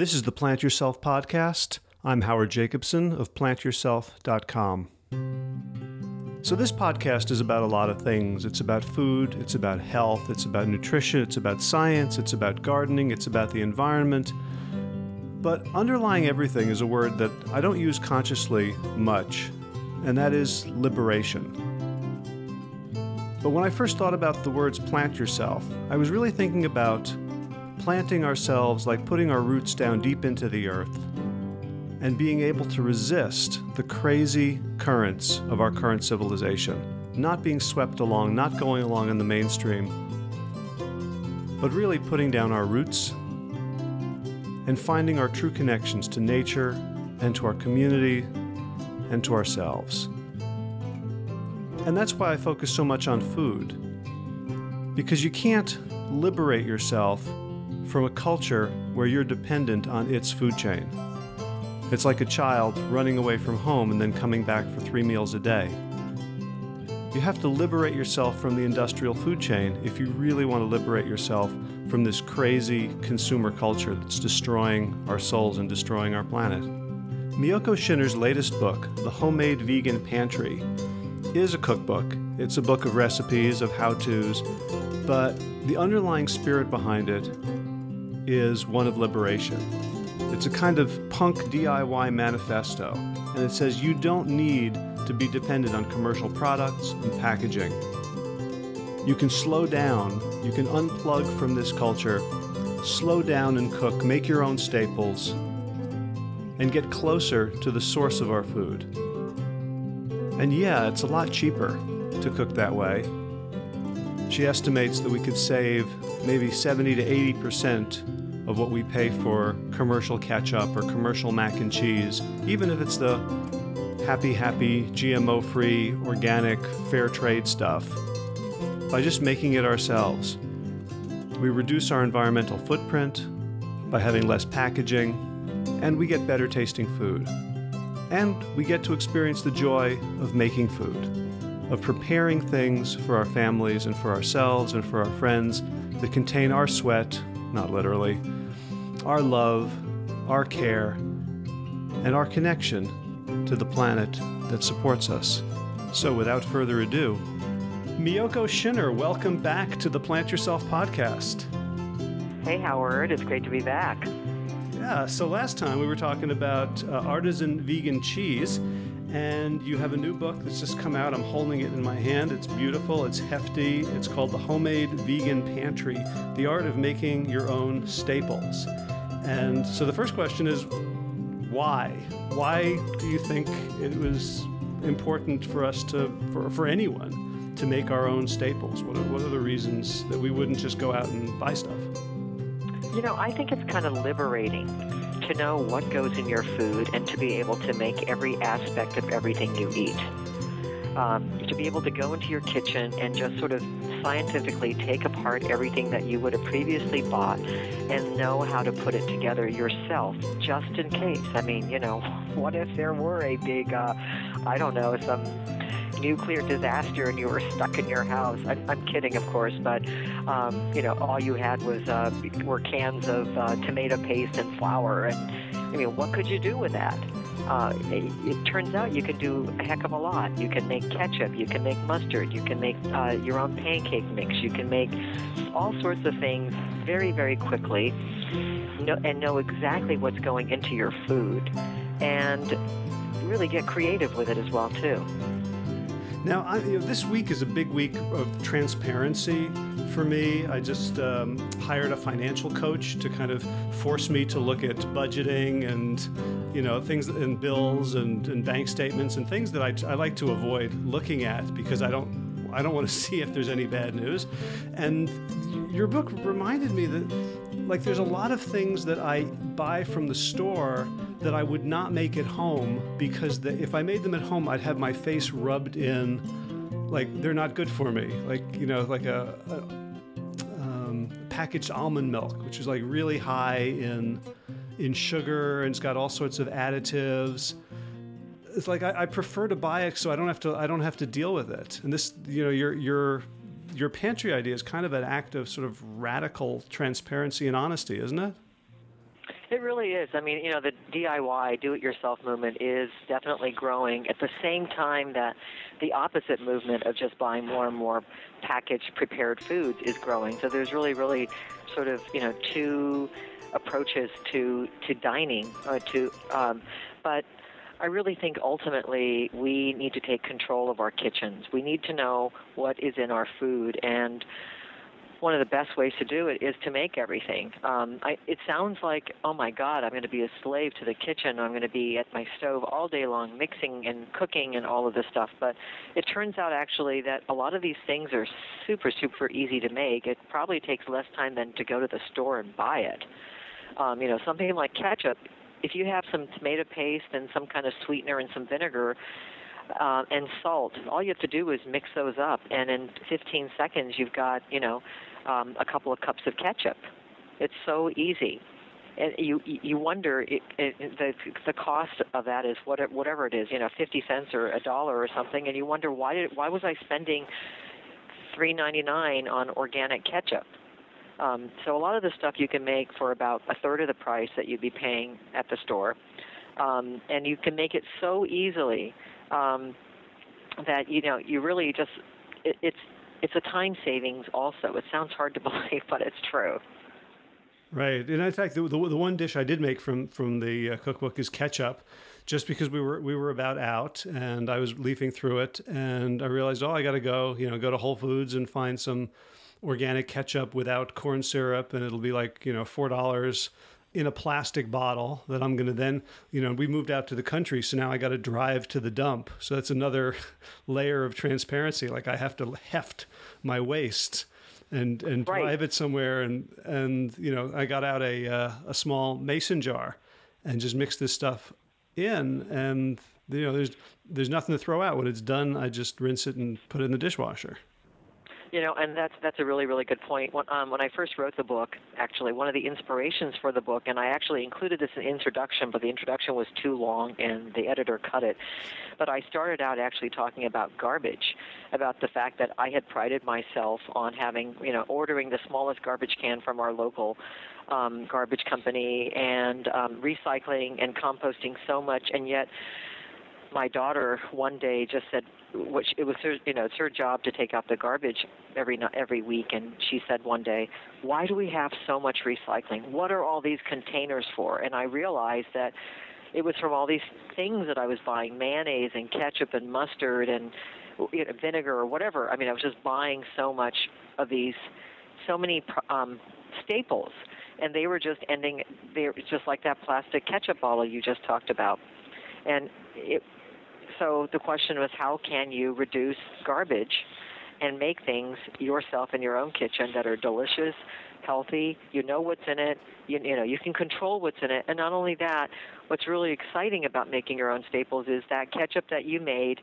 This is the Plant Yourself podcast. I'm Howard Jacobson of plantyourself.com. So, this podcast is about a lot of things. It's about food, it's about health, it's about nutrition, it's about science, it's about gardening, it's about the environment. But underlying everything is a word that I don't use consciously much, and that is liberation. But when I first thought about the words plant yourself, I was really thinking about planting ourselves like putting our roots down deep into the earth and being able to resist the crazy currents of our current civilization, not being swept along, not going along in the mainstream, but really putting down our roots and finding our true connections to nature and to our community and to ourselves. And that's why I focus so much on food. Because you can't liberate yourself from a culture where you're dependent on its food chain. It's like a child running away from home and then coming back for three meals a day. You have to liberate yourself from the industrial food chain if you really want to liberate yourself from this crazy consumer culture that's destroying our souls and destroying our planet. Miyoko Schinner's latest book, The Homemade Vegan Pantry, is a cookbook. It's a book of recipes, of how to's, but the underlying spirit behind it is one of liberation. It's a kind of punk DIY manifesto, and it says you don't need to be dependent on commercial products and packaging. You can slow down, you can unplug from this culture, slow down and cook, make your own staples, and get closer to the source of our food. And yeah, it's a lot cheaper to cook that way. She estimates that we could save maybe 70 to 80 percent of what we pay for commercial ketchup or commercial mac and cheese, even if it's the happy, happy, GMO free, organic, fair trade stuff, by just making it ourselves. We reduce our environmental footprint by having less packaging, and we get better tasting food. And we get to experience the joy of making food, of preparing things for our families and for ourselves and for our friends that contain our sweat, not literally, our love, our care, and our connection to the planet that supports us. So, without further ado, Miyoko Schinner, welcome back to the Plant Yourself podcast. Hey, Howard, it's great to be back. Yeah, so last time we were talking about uh, artisan vegan cheese, and you have a new book that's just come out. I'm holding it in my hand. It's beautiful, it's hefty. It's called The Homemade Vegan Pantry The Art of Making Your Own Staples. And so the first question is why? Why do you think it was important for us to, for, for anyone, to make our own staples? What are, what are the reasons that we wouldn't just go out and buy stuff? You know, I think it's kind of liberating to know what goes in your food and to be able to make every aspect of everything you eat. Um, to be able to go into your kitchen and just sort of scientifically take apart everything that you would have previously bought and know how to put it together yourself, just in case. I mean, you know, what if there were a big, uh, I don't know, some nuclear disaster and you were stuck in your house. I'm, I'm kidding, of course, but um, you know, all you had was uh, were cans of uh, tomato paste and flour, and I mean, what could you do with that? Uh, it, it, turns out you can do a heck of a lot. You can make ketchup, you can make mustard, you can make uh, your own pancake mix, you can make all sorts of things very, very quickly, know, and know exactly what's going into your food, and really get creative with it as well too. Now, I, you know, this week is a big week of transparency for me. I just um, hired a financial coach to kind of force me to look at budgeting and, you know, things and bills and, and bank statements and things that I, I like to avoid looking at because I don't I don't want to see if there's any bad news. And your book reminded me that, like, there's a lot of things that I buy from the store that I would not make at home because the, if I made them at home, I'd have my face rubbed in, like they're not good for me. Like you know, like a, a um, packaged almond milk, which is like really high in in sugar and it's got all sorts of additives. It's like I, I prefer to buy it so I don't have to I don't have to deal with it. And this, you know, your your your pantry idea is kind of an act of sort of radical transparency and honesty, isn't it? It really is. I mean, you know, the DIY, do it yourself movement is definitely growing at the same time that the opposite movement of just buying more and more packaged prepared foods is growing. So there's really, really sort of, you know, two approaches to, to dining, uh, to, um, but I really think ultimately we need to take control of our kitchens. We need to know what is in our food and one of the best ways to do it is to make everything. Um, I, it sounds like, oh my God, I'm going to be a slave to the kitchen. I'm going to be at my stove all day long, mixing and cooking and all of this stuff. But it turns out actually that a lot of these things are super, super easy to make. It probably takes less time than to go to the store and buy it. Um, you know, something like ketchup. If you have some tomato paste and some kind of sweetener and some vinegar, uh, and salt. All you have to do is mix those up, and in 15 seconds, you've got you know um, a couple of cups of ketchup. It's so easy. And you you wonder it, it, the the cost of that is what whatever it is, you know, fifty cents or a dollar or something, and you wonder why did why was I spending three ninety nine on organic ketchup? Um, so a lot of the stuff you can make for about a third of the price that you'd be paying at the store, um, and you can make it so easily um, that you know you really just it, it's it's a time savings also. It sounds hard to believe, but it's true. Right, and in fact, the, the, the one dish I did make from from the uh, cookbook is ketchup, just because we were we were about out, and I was leafing through it, and I realized, oh, I got to go, you know, go to Whole Foods and find some organic ketchup without corn syrup, and it'll be like you know four dollars in a plastic bottle that I'm going to then, you know, we moved out to the country, so now I got to drive to the dump. So that's another layer of transparency. Like I have to heft my waste and and right. drive it somewhere, and and you know, I got out a uh, a small mason jar and just mix this stuff in, and you know, there's there's nothing to throw out. When it's done, I just rinse it and put it in the dishwasher. You know, and that's that's a really really good point. When, um, when I first wrote the book, actually, one of the inspirations for the book, and I actually included this in the introduction, but the introduction was too long, and the editor cut it. But I started out actually talking about garbage, about the fact that I had prided myself on having, you know, ordering the smallest garbage can from our local um, garbage company, and um, recycling and composting so much, and yet my daughter one day just said which it was her you know it's her job to take out the garbage every every week. And she said one day why do we have so much recycling? What are all these containers for? And i realized that it was from all these things that i was buying mayonnaise and ketchup and mustard and you know, vinegar or whatever. I mean i was just buying so much of these so many um staples. And they were just ending they were just like that plastic ketchup bottle you just talked about. And it so the question was how can you reduce garbage and make things yourself in your own kitchen that are delicious, healthy, you know what's in it, you, you know, you can control what's in it. And not only that, what's really exciting about making your own staples is that ketchup that you made.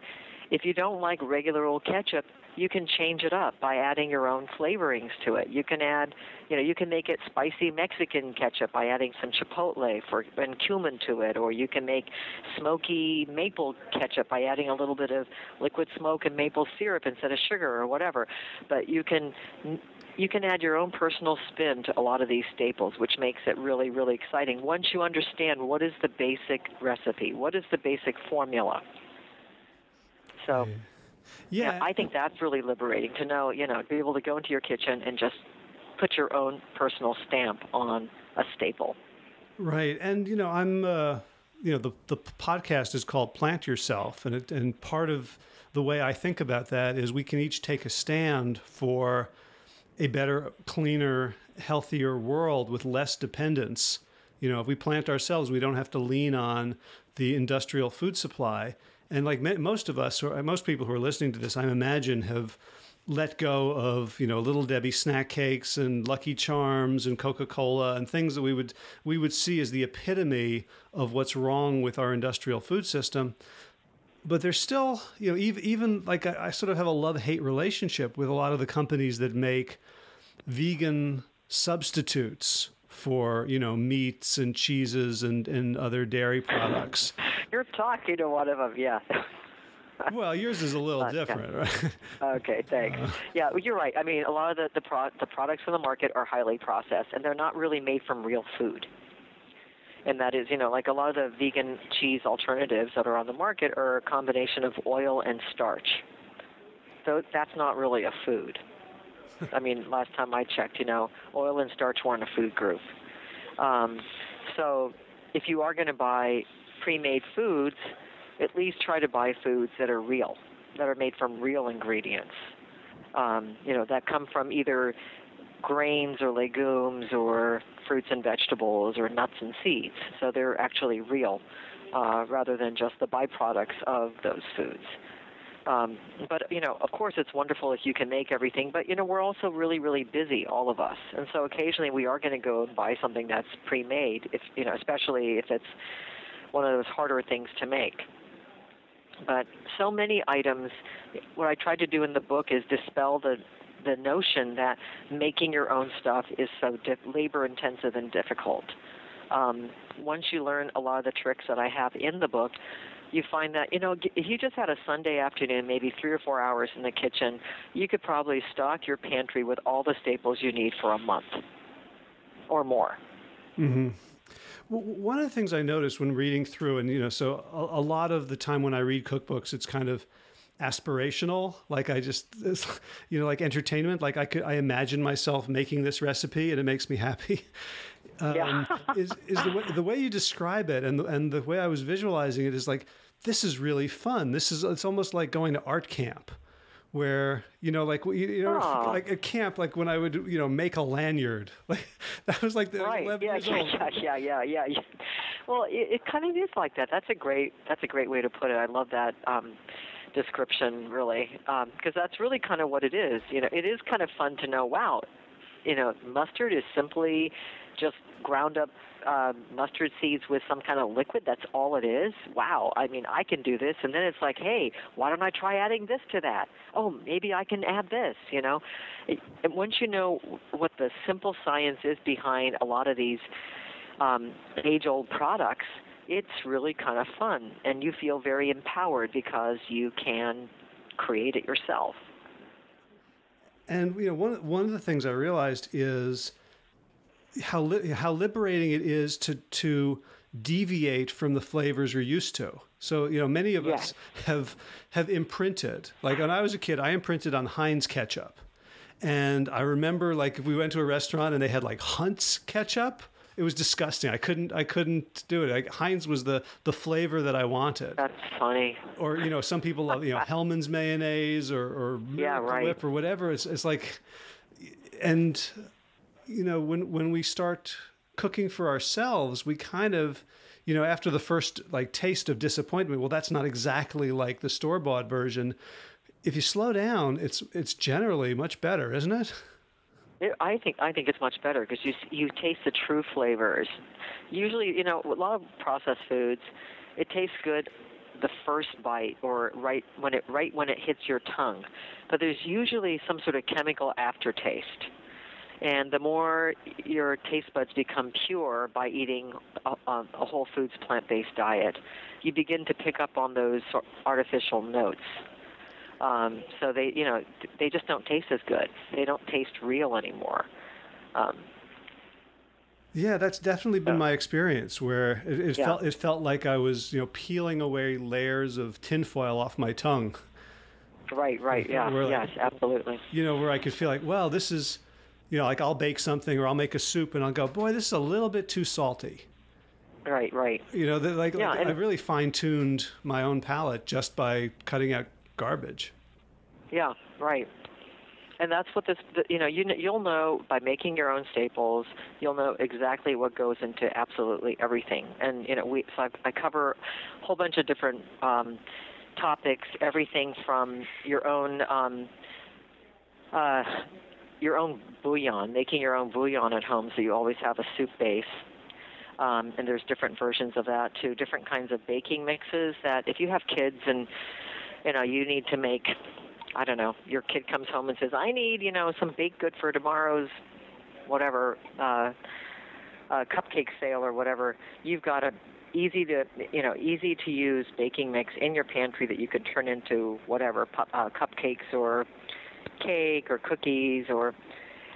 If you don't like regular old ketchup, you can change it up by adding your own flavorings to it. You can add, you know, you can make it spicy Mexican ketchup by adding some chipotle for and cumin to it, or you can make smoky maple ketchup by adding a little bit of liquid smoke and maple syrup instead of sugar or whatever. But you can you can add your own personal spin to a lot of these staples, which makes it really, really exciting. Once you understand what is the basic recipe, what is the basic formula, so, yeah. Yeah, I think that's really liberating to know, you know, to be able to go into your kitchen and just put your own personal stamp on a staple. Right, and you know, I'm, uh, you know, the the podcast is called Plant Yourself, and it, and part of the way I think about that is we can each take a stand for a better, cleaner, healthier world with less dependence. You know, if we plant ourselves, we don't have to lean on the industrial food supply. And like most of us, or most people who are listening to this, I imagine have let go of you know little debbie snack cakes and lucky charms and coca-cola and things that we would we would see as the epitome of what's wrong with our industrial food system. But there's still you know even, even like I, I sort of have a love-hate relationship with a lot of the companies that make vegan substitutes for you know meats and cheeses and, and other dairy products. You're talking to one of them, yeah. well, yours is a little uh, different, yeah. right? Okay, thanks. Uh, yeah, you're right. I mean, a lot of the the, pro- the products in the market are highly processed, and they're not really made from real food. and that is, you know, like a lot of the vegan cheese alternatives that are on the market are a combination of oil and starch. So that's not really a food. I mean, last time I checked, you know, oil and starch weren't a food group. Um, so if you are going to buy pre-made foods, at least try to buy foods that are real, that are made from real ingredients. Um, you know, that come from either grains or legumes or fruits and vegetables or nuts and seeds. So they're actually real uh, rather than just the byproducts of those foods. Um, but you know, of course, it's wonderful if you can make everything. But you know, we're also really, really busy, all of us, and so occasionally we are going to go and buy something that's pre-made. If you know, especially if it's one of those harder things to make. But so many items. What I tried to do in the book is dispel the the notion that making your own stuff is so labor intensive and difficult. Um, once you learn a lot of the tricks that I have in the book, you find that you know if you just had a Sunday afternoon, maybe three or four hours in the kitchen, you could probably stock your pantry with all the staples you need for a month or more. Mm-hmm. one of the things I noticed when reading through, and you know, so a, a lot of the time when I read cookbooks, it's kind of aspirational like i just you know like entertainment like i could i imagine myself making this recipe and it makes me happy um, yeah. is, is the way, the way you describe it and the, and the way i was visualizing it is like this is really fun this is it's almost like going to art camp where you know like you know Aww. like at camp like when i would you know make a lanyard like that was like the right. 11 yeah, years yeah, old. yeah yeah yeah yeah well it, it kind of is like that that's a great that's a great way to put it i love that um description really because um, that's really kind of what it is you know it is kind of fun to know wow you know mustard is simply just ground up uh, mustard seeds with some kind of liquid that's all it is? Wow i mean i can do this. And then it's like hey why don't i try adding this to that? Oh maybe i can add this you know? And once you know what the simple science is behind a lot of these um, age old products it's really kind of fun. And you feel very empowered because you can create it yourself. And you know one one of the things I realized is how li- how liberating it is to to deviate from the flavors we're used to. So you know many of us have have imprinted. Like when I was a kid, I imprinted on Heinz ketchup. And I remember like if we went to a restaurant and they had like Hunt's ketchup, it was disgusting. I couldn't I couldn't do it. Like, Heinz was the the flavor that I wanted. That's funny. Or you know, some people love you know Hellmann's mayonnaise or or yeah, right. Whip or whatever. It's it's like, and you know when when we start cooking for ourselves, we kind of you know after the first like taste of disappointment, well, that's not exactly like the store bought version. If you slow down, it's it's generally much better, isn't it? I think I think it's much better because you you taste the true flavors. Usually, you know, a lot of processed foods, it tastes good the first bite or right when it right when it hits your tongue, but there's usually some sort of chemical aftertaste. And the more your taste buds become pure by eating a, a whole foods plant-based diet, you begin to pick up on those artificial notes. Um, so they, you know, they just don't taste as good. They don't taste real anymore. Um, yeah, that's definitely been my experience. Where it, it yeah. felt it felt like I was, you know, peeling away layers of tinfoil off my tongue. Right, right, yeah, where yes, like, absolutely. You know, where I could feel like, well, this is, you know, like I'll bake something or I'll make a soup and I'll go, boy, this is a little bit too salty. Right, right. You know, like, yeah, like I really fine tuned my own palate just by cutting out garbage. Yeah, right. And that's what this, you know, you, you'll know by making your own staples, you'll know exactly what goes into absolutely everything. And, you know, we, so I, I cover a whole bunch of different um, topics, everything from your own, um, uh, your own bouillon, making your own bouillon at home so you always have a soup base. Um, and there's different versions of that too, different kinds of baking mixes that if you have kids and you know, you need to make, I don't know, your kid comes home and says, I need, you know, some baked good for tomorrow's whatever, uh, uh, cupcake sale or whatever. You've got a easy to, you know, easy to use baking mix in your pantry that you could turn into whatever, pu- uh, cupcakes or cake or cookies or,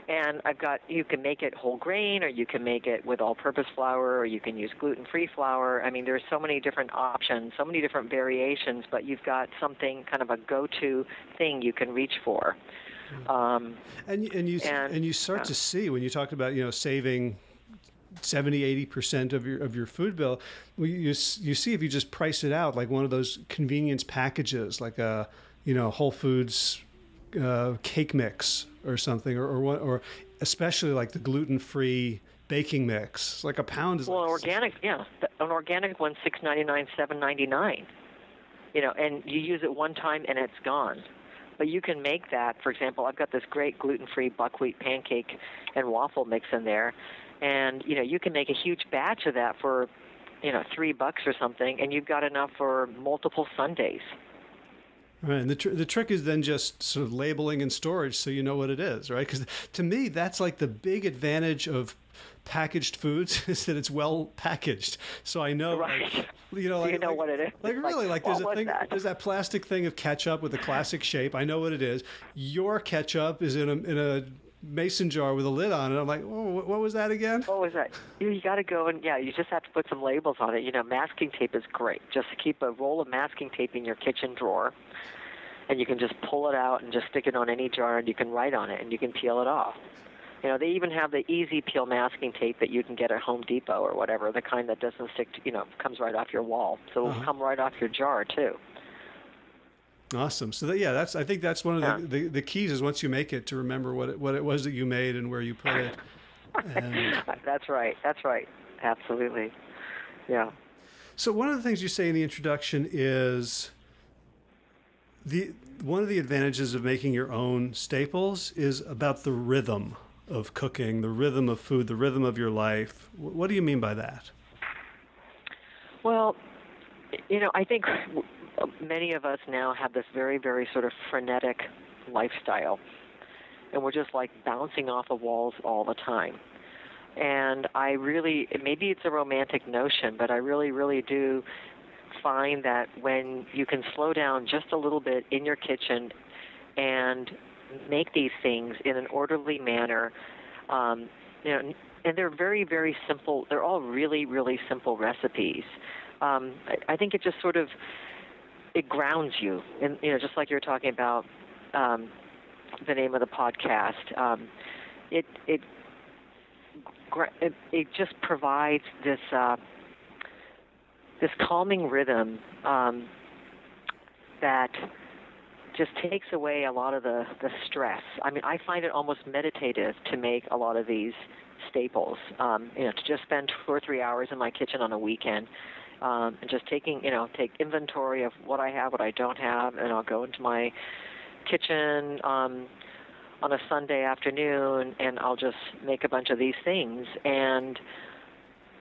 And I've got you can make it whole grain, or you can make it with all-purpose flour, or you can use gluten-free flour. I mean, there's so many different options, so many different variations, but you've got something kind of a go-to thing you can reach for. Um, and and you and, and you start yeah. to see when you talked about you know saving 70 80 percent of your of your food bill you, you see if you just price it out like one of those convenience packages like a you know whole foods uh, cake mix or something or or, or especially like the gluten-free baking mix like a pound is well like organic yeah an organic one 6.99 7.99 you know and you use it one time and it's gone but you can make that. For example, I've got this great gluten-free buckwheat pancake and waffle mix in there, and you know you can make a huge batch of that for you know three bucks or something, and you've got enough for multiple Sundays. Right, and the tr- the trick is then just sort of labeling and storage, so you know what it is, right? Because to me, that's like the big advantage of packaged foods is that it's well packaged. So I know, right. like, you know, like, you know like, what it is. Like really, like, there's a thing, that? there's that plastic thing of ketchup with a classic shape. I know what it is. Your ketchup is in a in a mason jar with a lid on it. I'm like, oh, what was that again? What was that? You, you got to go and yeah, you just have to put some labels on it. You know, masking tape is great. Just keep a roll of masking tape in your kitchen drawer, and you can just pull it out and just stick it on any jar, and you can write on it, and you can peel it off. You know, they even have the easy peel masking tape that you can get at Home Depot or whatever, the kind that doesn't stick, to, you know, comes right off your wall. So uh-huh. it'll come right off your jar too. Awesome. So that, yeah, that's I think that's one of yeah. the, the, the keys is once you make it to remember what it, what it was that you made and where you put it. And... that's right. That's right. Absolutely. Yeah. So one of the things you say in the introduction is the one of the advantages of making your own staples is about the rhythm of cooking, the rhythm of food, the rhythm of your life. What do you mean by that? Well, you know, I think many of us now have this very, very sort of frenetic lifestyle, and we're just like bouncing off of walls all the time. And I really, maybe it's a romantic notion, but I really, really do find that when you can slow down just a little bit in your kitchen and make these things in an orderly manner, um, you know, and they're very, very simple. They're all really, really simple recipes. Um, I, I think it just sort of it grounds you, and you know, just like you're talking about um, the name of the podcast. Um, it it it, it just provides this uh, this calming rhythm um, that just takes away a lot of the, the stress. I mean, I find it almost meditative to make a lot of these staples. Um, you know, to just spend two or three hours in my kitchen on a weekend um, and just taking, you know, take inventory of what I have, what I don't have, and I'll go into my kitchen um, on a Sunday afternoon and I'll just make a bunch of these things. And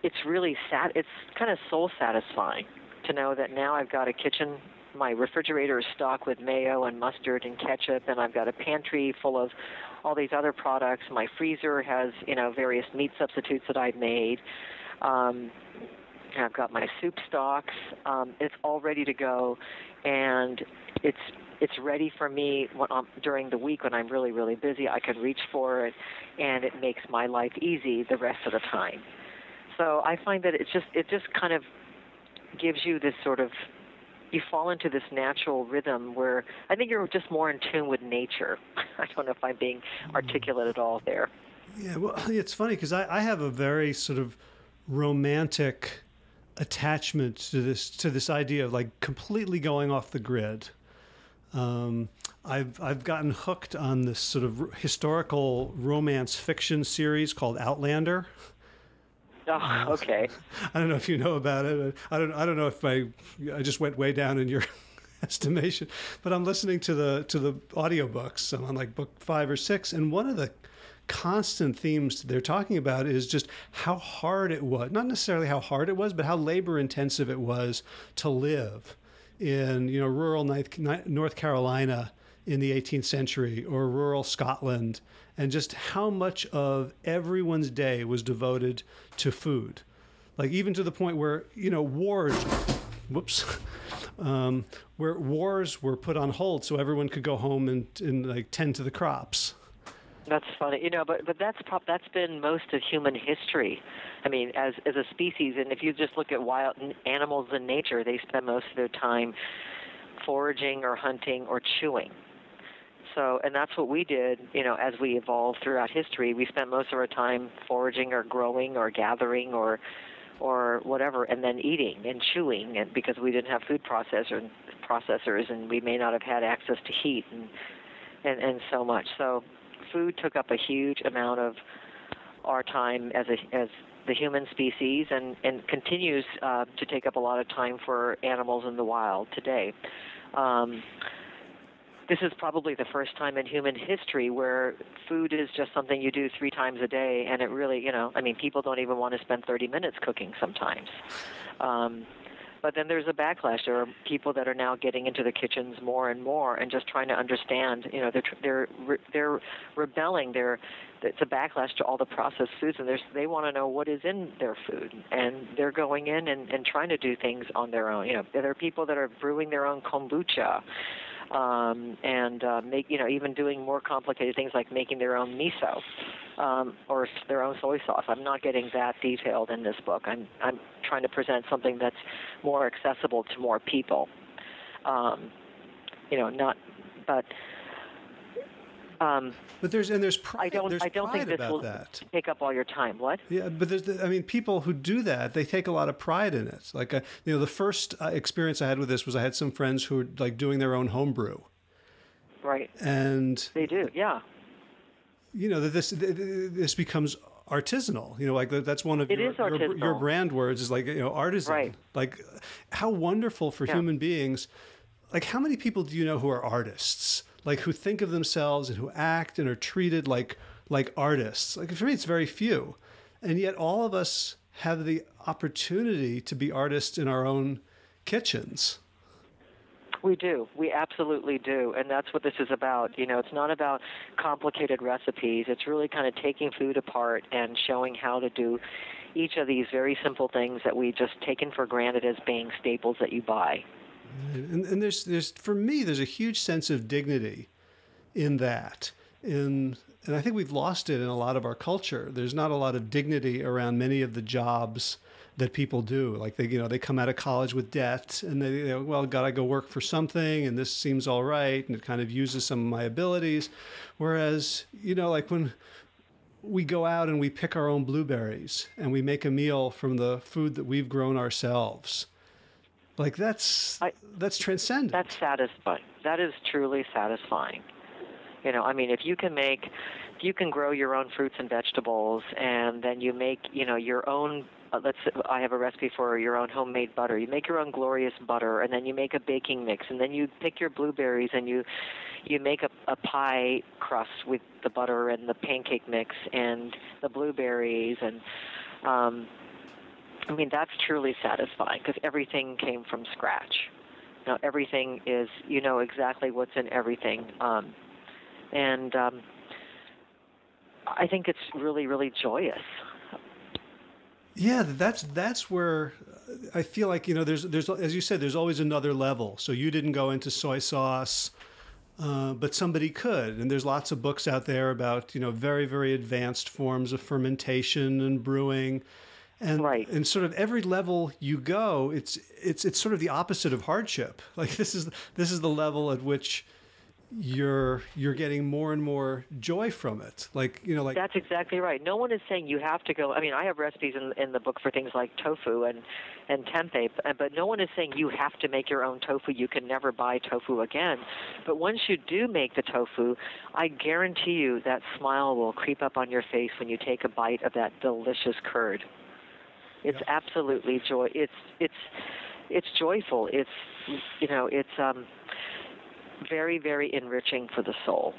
it's really sad. It's kind of soul satisfying to know that now I've got a kitchen. My refrigerator is stocked with mayo and mustard and ketchup, and I've got a pantry full of all these other products. My freezer has, you know, various meat substitutes that I've made. Um, I've got my soup stocks. Um, it's all ready to go, and it's it's ready for me when, um, during the week when I'm really really busy. I can reach for it, and it makes my life easy the rest of the time. So I find that it's just it just kind of gives you this sort of you fall into this natural rhythm where I think you're just more in tune with nature. I don't know if I'm being articulate at all there. Yeah, well, it's funny because I, I have a very sort of romantic attachment to this to this idea of like completely going off the grid. Um, I've I've gotten hooked on this sort of historical romance fiction series called Outlander. Oh, okay. I don't know if you know about it. I don't. I don't know if I. I just went way down in your estimation, but I'm listening to the to the audiobooks. I'm on like book five or six, and one of the constant themes they're talking about is just how hard it was not necessarily how hard it was but how labor intensive it was to live in you know rural north carolina in the 18th century or rural scotland and just how much of everyone's day was devoted to food. Like even to the point where you know wars whoops um, where wars were put on hold so everyone could go home and, and like tend to the crops That's funny, you know, but but that's prob- that's been most of human history. I mean, as as a species, and if you just look at wild animals in nature, they spend most of their time foraging or hunting or chewing. So, and that's what we did, you know, as we evolved throughout history. We spent most of our time foraging or growing or gathering or or whatever, and then eating and chewing, and because we didn't have food processor processors, and we may not have had access to heat and and and so much. So, food took up a huge amount of our time as a as the human species, and and continues uh, to take up a lot of time for animals in the wild today. Um, this is probably the first time in human history where food is just something you do three times a day, and it really, you know, I mean, people don't even want to spend 30 minutes cooking sometimes. Um, but then there's a backlash. There are people that are now getting into the kitchens more and more, and just trying to understand. You know, they're they're they're rebelling. They're it's a backlash to all the processed foods, and they want to know what is in their food, and they're going in and, and trying to do things on their own. You know, there are people that are brewing their own kombucha um, and uh, make you know even doing more complicated things like making their own miso um, or their own soy sauce. I'm not getting that detailed in this book. I'm I'm trying to present something that's more accessible to more people. Um, you know, not but um, but there's and there's pride. I don't. There's I don't think this will that. take up all your time. What? Yeah, but there's. I mean, people who do that, they take a lot of pride in it. Like, uh, you know, the first uh, experience I had with this was I had some friends who were like doing their own homebrew. Right. And they do. Yeah. You know that this this becomes artisanal. You know, like that's one of your, your, your, brand words is like you know artisan. Right. Like, how wonderful for yeah. human beings. Like, how many people do you know who are artists? Like who think of themselves and who act and are treated like like artists. Like for me, it's very few, and yet all of us have the opportunity to be artists in our own kitchens. We do. We absolutely do. And that's what this is about. You know, it's not about complicated recipes. It's really kind of taking food apart and showing how to do each of these very simple things that we just taken for granted as being staples that you buy. And, and there's, there's, for me, there's a huge sense of dignity in that. In, and I think we've lost it in a lot of our culture. There's not a lot of dignity around many of the jobs that people do. Like they, you know, they come out of college with debt, and they, they well, gotta go work for something, and this seems all right, and it kind of uses some of my abilities. Whereas, you know, like when we go out and we pick our own blueberries and we make a meal from the food that we've grown ourselves like that's I, that's transcendent. That's satisfying. That is truly satisfying. You know, I mean, if you can make, if you can grow your own fruits and vegetables, and then you make, you know, your own. Uh, let's. I have a recipe for your own homemade butter. You make your own glorious butter, and then you make a baking mix, and then you pick your blueberries, and you, you make a, a pie crust with the butter and the pancake mix and the blueberries, and um, I mean, that's truly satisfying because everything came from scratch. Now, everything is, you know exactly what's in everything. Um, and um, I think it's really, really joyous. Yeah, that's that's where I feel like you know there's there's as you said there's always another level. So you didn't go into soy sauce, uh, but somebody could, and there's lots of books out there about you know very very advanced forms of fermentation and brewing and right. and sort of every level you go it's it's it's sort of the opposite of hardship. Like this is this is the level at which you're you're getting more and more joy from it. Like you know like that's exactly right. No one is saying you have to go. I mean i have recipes in in the book for things like tofu and and tempeh uh, but no one is saying you have to make your own tofu. You can never buy tofu again. But once you do make the tofu i guarantee you that smile will creep up on your face when you take a bite of that delicious curd it's absolutely joy. It's it's it's joyful. It's you know it's um, very very enriching for the soul.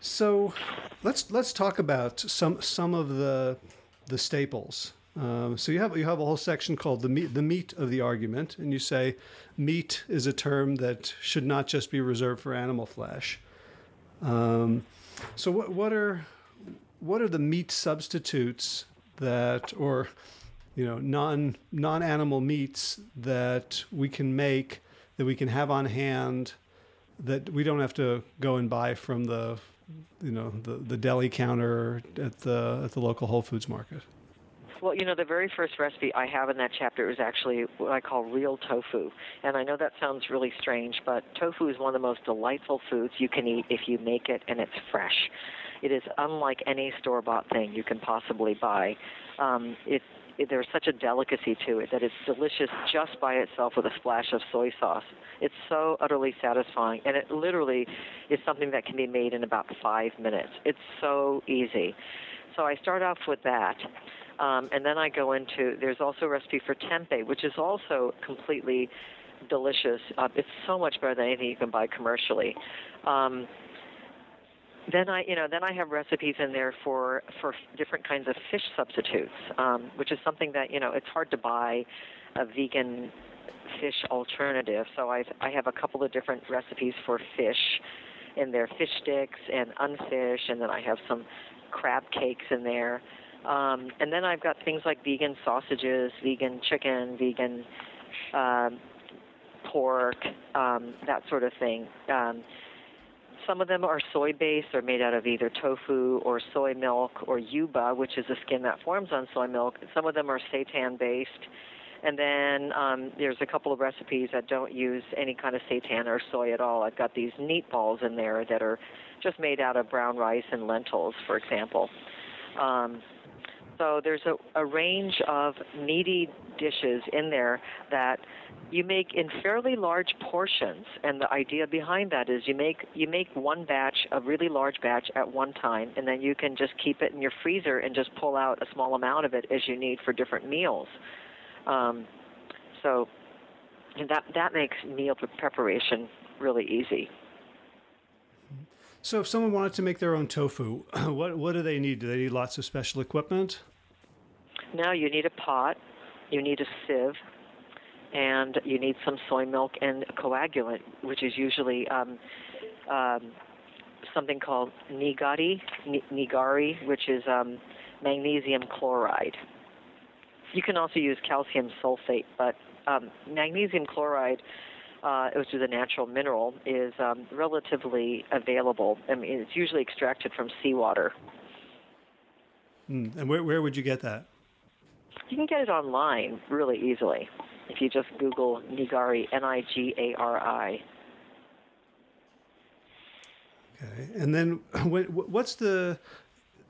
So let's let's talk about some some of the the staples. Um, so you have you have a whole section called the meat the meat of the argument, and you say meat is a term that should not just be reserved for animal flesh. Um, so what what are what are the meat substitutes that, or you know, non non animal meats that we can make that we can have on hand that we don't have to go and buy from the you know the, the deli counter at the at the local Whole Foods market? Well, you know, the very first recipe I have in that chapter is actually what I call real tofu. And I know that sounds really strange, but tofu is one of the most delightful foods you can eat if you make it and it's fresh. It is unlike any store bought thing you can possibly buy. Um, it, it, there's such a delicacy to it that it's delicious just by itself with a splash of soy sauce. It's so utterly satisfying, and it literally is something that can be made in about five minutes. It's so easy. So I start off with that. Um, and then I go into, there's also a recipe for tempeh, which is also completely delicious. Uh, it's so much better than anything you can buy commercially. Um, then I, you know, then I have recipes in there for for different kinds of fish substitutes, um, which is something that you know it's hard to buy a vegan fish alternative. So I I have a couple of different recipes for fish in there, fish sticks and unfish, and then I have some crab cakes in there. Um, and then I've got things like vegan sausages, vegan chicken, vegan um, pork, um, that sort of thing. Um, some of them are soy based, they're made out of either tofu or soy milk or yuba, which is a skin that forms on soy milk. Some of them are seitan based. And then um, there's a couple of recipes that don't use any kind of seitan or soy at all. I've got these meat balls in there that are just made out of brown rice and lentils, for example. Um, so there's a, a range of meaty dishes in there that you make in fairly large portions and the idea behind that is you make you make one batch a really large batch at one time and then you can just keep it in your freezer and just pull out a small amount of it as you need for different meals um, so that that makes meal preparation really easy so if someone wanted to make their own tofu, what what do they need? Do they need lots of special equipment? No, you need a pot, you need a sieve, and you need some soy milk and a coagulant, which is usually um, um, something called nigari, nigari, which is um, magnesium chloride. You can also use calcium sulfate, but um, magnesium chloride uh, which is a natural mineral, is um, relatively available. I mean, it's usually extracted from seawater. Mm. And where, where would you get that? You can get it online really easily if you just Google Nigari, N I G A R I. Okay, and then what's the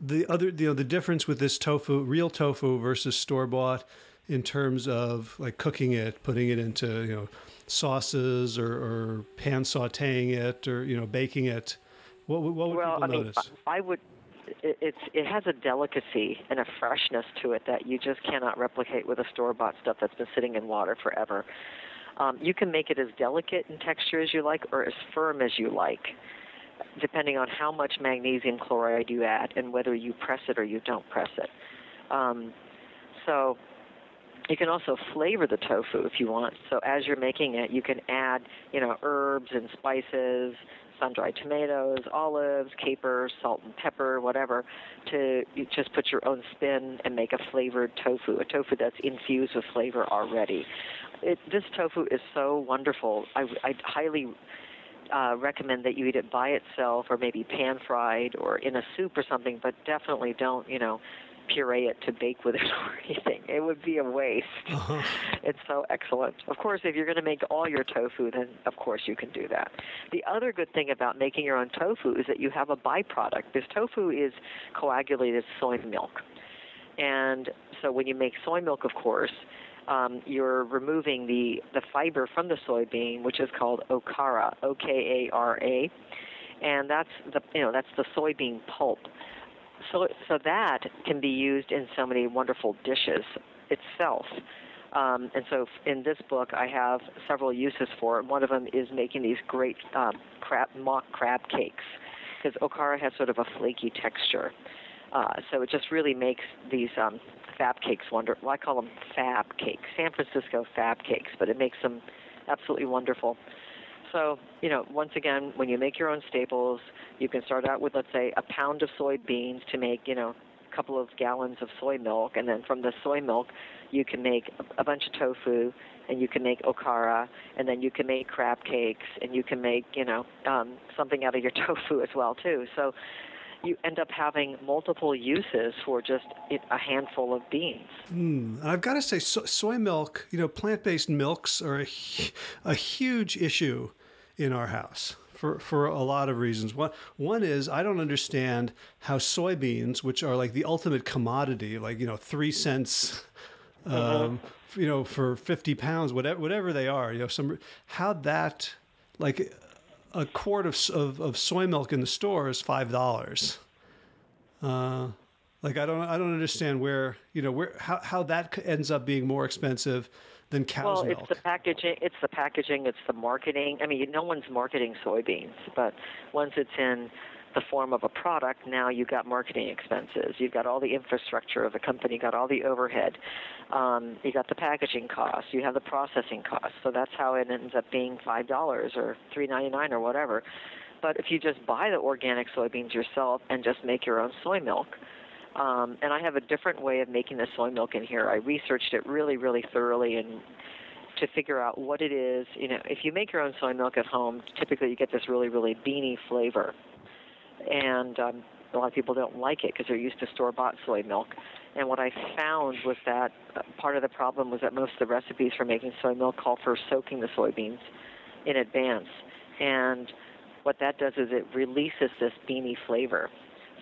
the other you know the difference with this tofu, real tofu versus store bought, in terms of like cooking it, putting it into you know sauces or, or pan sautéing it or you know baking it? What, what would well, people I mean, notice? I would. It, it's it has a delicacy and a freshness to it that you just cannot replicate with a store bought stuff that's been sitting in water forever. Um, you can make it as delicate in texture as you like or as firm as you like, depending on how much magnesium chloride you add and whether you press it or you don't press it. Um, so you can also flavor the tofu if you want. So as you're making it, you can add, you know, herbs and spices, sun-dried tomatoes, olives, capers, salt and pepper, whatever, to just put your own spin and make a flavored tofu, a tofu that's infused with flavor already. It, this tofu is so wonderful. I, I highly uh, recommend that you eat it by itself or maybe pan fried or in a soup or something, but definitely don't, you know, puree it to bake with it or anything. It would be a waste. Uh-huh. It's so excellent. Of course, if you're going to make all your tofu, then of course you can do that. The other good thing about making your own tofu is that you have a byproduct. This tofu is coagulated soy milk. And so when you make soy milk, of course, um, you're removing the, the fiber from the soybean, which is called okara, O-K-A-R-A, and that's the you know that's the soybean pulp. So, so that can be used in so many wonderful dishes itself. Um, and so in this book, I have several uses for it. One of them is making these great um, crab, mock crab cakes because okara has sort of a flaky texture. Uh, so it just really makes these um, fab cakes wonder. Well, I call them fab cakes, San Francisco fab cakes, but it makes them absolutely wonderful. So, you know, once again, when you make your own staples, you can start out with, let's say, a pound of soybeans to make, you know, a couple of gallons of soy milk, and then from the soy milk, you can make a bunch of tofu, and you can make okara, and then you can make crab cakes, and you can make you know um, something out of your tofu as well too. So you end up having multiple uses for just a handful of beans. Mm, I've got to say, so, soy milk, you know, plant based milks are a, a huge issue in our house for, for a lot of reasons. One, one is I don't understand how soybeans, which are like the ultimate commodity, like, you know, three cents. Um, uh-huh. you know, for 50 pounds, whatever, whatever they are, you know, some, how that, like, a quart of, of, of soy milk in the store is five dollars. Uh, like I don't I don't understand where you know where how, how that ends up being more expensive than cow's well, milk. Well, it's the packaging. It's the packaging. It's the marketing. I mean, no one's marketing soybeans, but once it's in the form of a product, now you've got marketing expenses. You've got all the infrastructure of the company, you've got all the overhead, um, you got the packaging costs, you have the processing costs. So that's how it ends up being five dollars or three ninety nine or whatever. But if you just buy the organic soybeans yourself and just make your own soy milk, um, and I have a different way of making the soy milk in here. I researched it really, really thoroughly and to figure out what it is. You know, if you make your own soy milk at home, typically you get this really, really beany flavor and um, a lot of people don't like it because they're used to store-bought soy milk. And what I found was that uh, part of the problem was that most of the recipes for making soy milk call for soaking the soybeans in advance, and what that does is it releases this beany flavor.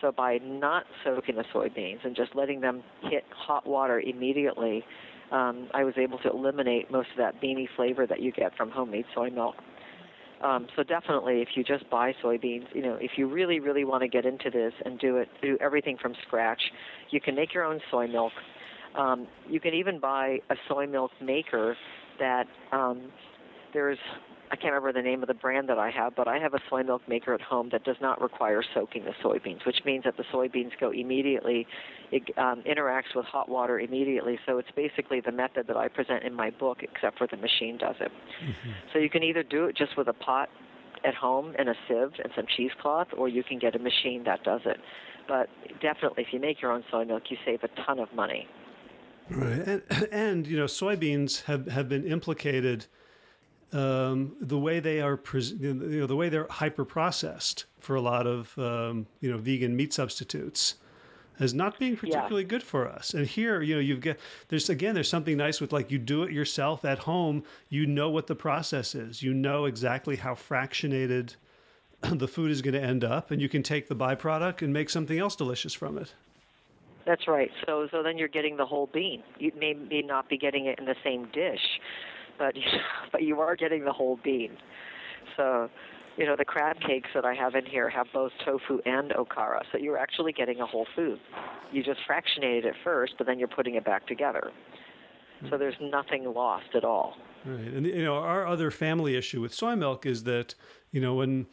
So by not soaking the soybeans and just letting them hit hot water immediately, um, I was able to eliminate most of that beany flavor that you get from homemade soy milk. Um, so definitely, if you just buy soybeans, you know, if you really, really want to get into this and do it, do everything from scratch, you can make your own soy milk. Um, you can even buy a soy milk maker that um, there's I can't remember the name of the brand that I have, but I have a soy milk maker at home that does not require soaking the soybeans, which means that the soybeans go immediately, it um, interacts with hot water immediately. So it's basically the method that I present in my book, except for the machine does it. Mm-hmm. So you can either do it just with a pot at home and a sieve and some cheesecloth, or you can get a machine that does it. But definitely, if you make your own soy milk, you save a ton of money. Right, and, and you know, soybeans have have been implicated um, the way they are, you know, the way they're hyper processed for a lot of um, you know vegan meat substitutes as not being particularly yeah. good for us. And here, you know, you've got there's again there's something nice with like you do it yourself at home. You know what the process is. You know exactly how fractionated the food is going to end up, and you can take the byproduct and make something else delicious from it. That's right. So so then you're getting the whole bean. You may, may not be getting it in the same dish, but but you are getting the whole bean. So, you know, the crab cakes that I have in here have both tofu and okara, so you're actually getting a whole food. You just fractionated it first, but then you're putting it back together. So hmm. there's nothing lost at all. Right, and you know, our other family issue with soy milk is that you know when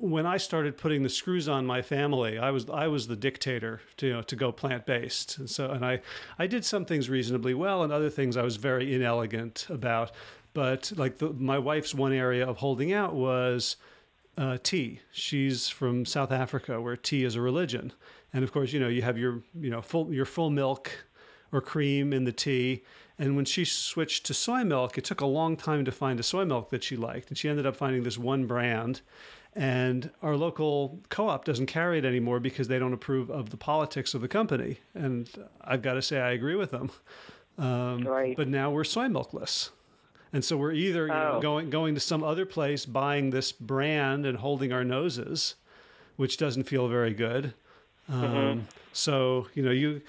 when I started putting the screws on my family, I was I was the dictator to you know to go plant based. And so and I I did some things reasonably well, and other things I was very inelegant about. But like the, my wife's one area of holding out was uh, tea. She's from South Africa, where tea is a religion, and of course you know you have your you know full your full milk or cream in the tea. And when she switched to soy milk, it took a long time to find a soy milk that she liked. And she ended up finding this one brand. And our local co op doesn't carry it anymore because they don't approve of the politics of the company. And I've got to say, I agree with them. Um, right. But now we're soy milkless. And so we're either you know, oh. going going to some other place, buying this brand and holding our noses, which doesn't feel very good. Um, mm-hmm. So you know you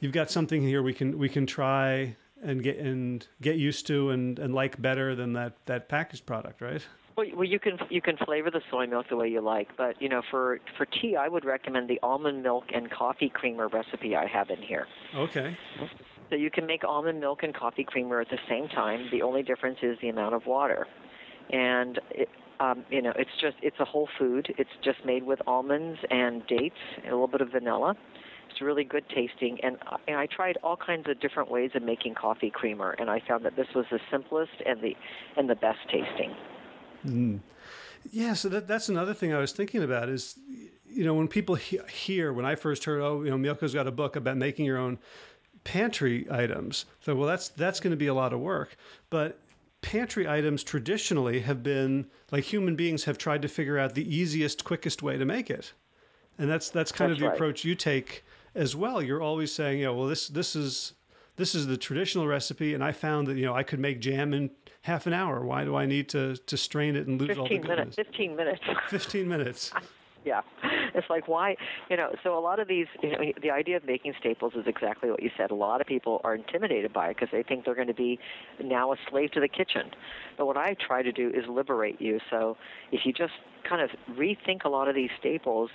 you've got something here we can we can try and get and get used to and, and like better than that that packaged product, right? Well, well, you can you can flavor the soy milk the way you like, but you know, for for tea, I would recommend the almond milk and coffee creamer recipe I have in here. Okay. So you can make almond milk and coffee creamer at the same time. The only difference is the amount of water, and it, um, you know, it's just it's a whole food. It's just made with almonds and dates and a little bit of vanilla. It's really good tasting, and, and I tried all kinds of different ways of making coffee creamer, and I found that this was the simplest and the and the best tasting. Mm. Yeah, so that, that's another thing I was thinking about is, you know, when people he- hear, when I first heard, oh, you know, Miyoko's got a book about making your own pantry items, so well, that's that's going to be a lot of work. But pantry items traditionally have been like human beings have tried to figure out the easiest, quickest way to make it, and that's that's kind That's of the right. approach you take as well. You're always saying, you know, well, this this is this is the traditional recipe, and I found that you know I could make jam in half an hour. Why do I need to to strain it and lose all the 15 minutes. 15 minutes. Fifteen minutes. yeah. It's like, why, you know, so a lot of these, you know, the idea of making staples is exactly what you said. A lot of people are intimidated by it because they think they're going to be now a slave to the kitchen. But what I try to do is liberate you. So if you just kind of rethink a lot of these staples,